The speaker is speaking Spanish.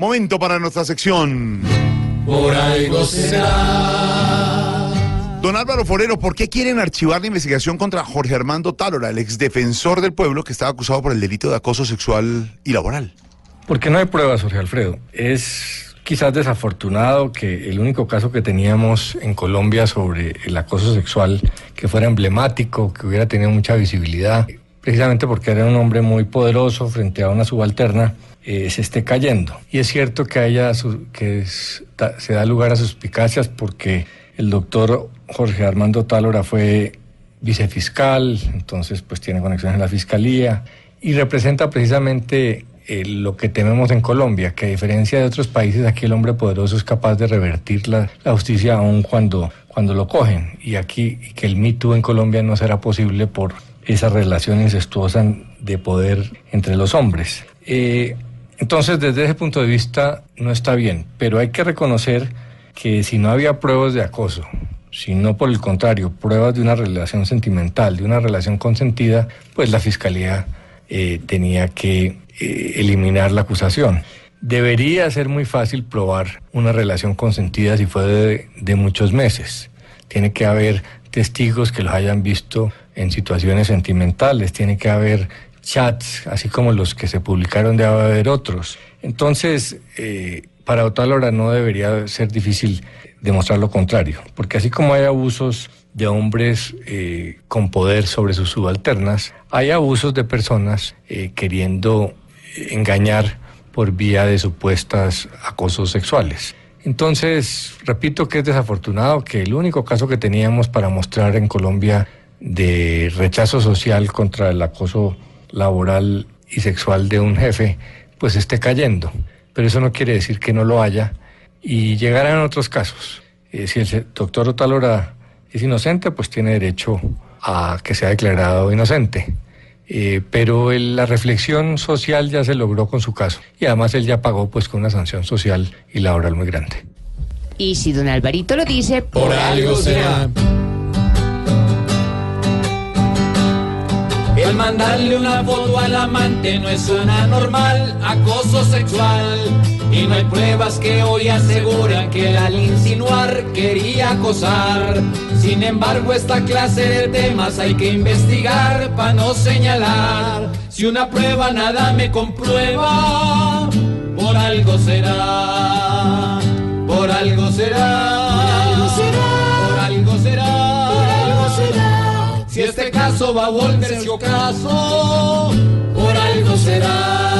Momento para nuestra sección. Por algo será. Don Álvaro Forero, ¿por qué quieren archivar la investigación contra Jorge Armando Tálora, el exdefensor del pueblo que estaba acusado por el delito de acoso sexual y laboral? Porque no hay pruebas, Jorge Alfredo. Es quizás desafortunado que el único caso que teníamos en Colombia sobre el acoso sexual que fuera emblemático, que hubiera tenido mucha visibilidad, precisamente porque era un hombre muy poderoso frente a una subalterna, eh, se esté cayendo. Y es cierto que, haya que se da lugar a suspicacias porque el doctor Jorge Armando Tálora fue vicefiscal, entonces pues tiene conexiones en la fiscalía y representa precisamente eh, lo que tememos en Colombia, que a diferencia de otros países aquí el hombre poderoso es capaz de revertir la, justicia aun cuando, cuando lo cogen y aquí que el mito en Colombia no será posible por esa relación incestuosa de poder entre los hombres. Eh, entonces desde ese punto de vista no está bien, pero hay que reconocer que si no había pruebas de acoso, sino por el contrario, pruebas de una relación sentimental, de una relación consentida, pues la Fiscalía eh, tenía que eh, eliminar la acusación. Debería ser muy fácil probar una relación consentida si fue de, de muchos meses. Tiene que haber testigos que los hayan visto en situaciones sentimentales, tiene que haber chats, así como los que se publicaron debe haber otros. Entonces, eh, para hora no debería ser difícil demostrar lo contrario, porque así como hay abusos de hombres eh, con poder sobre sus subalternas, hay abusos de personas eh, queriendo engañar por vía de supuestas acosos sexuales. Entonces, repito que es desafortunado que el único caso que teníamos para mostrar en Colombia de rechazo social contra el acoso laboral y sexual de un jefe, pues esté cayendo. Pero eso no quiere decir que no lo haya y llegarán otros casos. Eh, si el doctor Otalora es inocente, pues tiene derecho a que sea declarado inocente. Eh, pero la reflexión social ya se logró con su caso y además él ya pagó pues con una sanción social y laboral muy grande. Y si don Alvarito lo dice, por, algo será. El mandarle una foto al amante no es una normal acoso sexual. Y no hay pruebas que hoy aseguran que al insinuar quería acosar. Sin embargo, esta clase de temas hay que investigar para no señalar. Si una prueba nada me comprueba, por algo será, por algo será. Va a volverse ocaso, por algo será.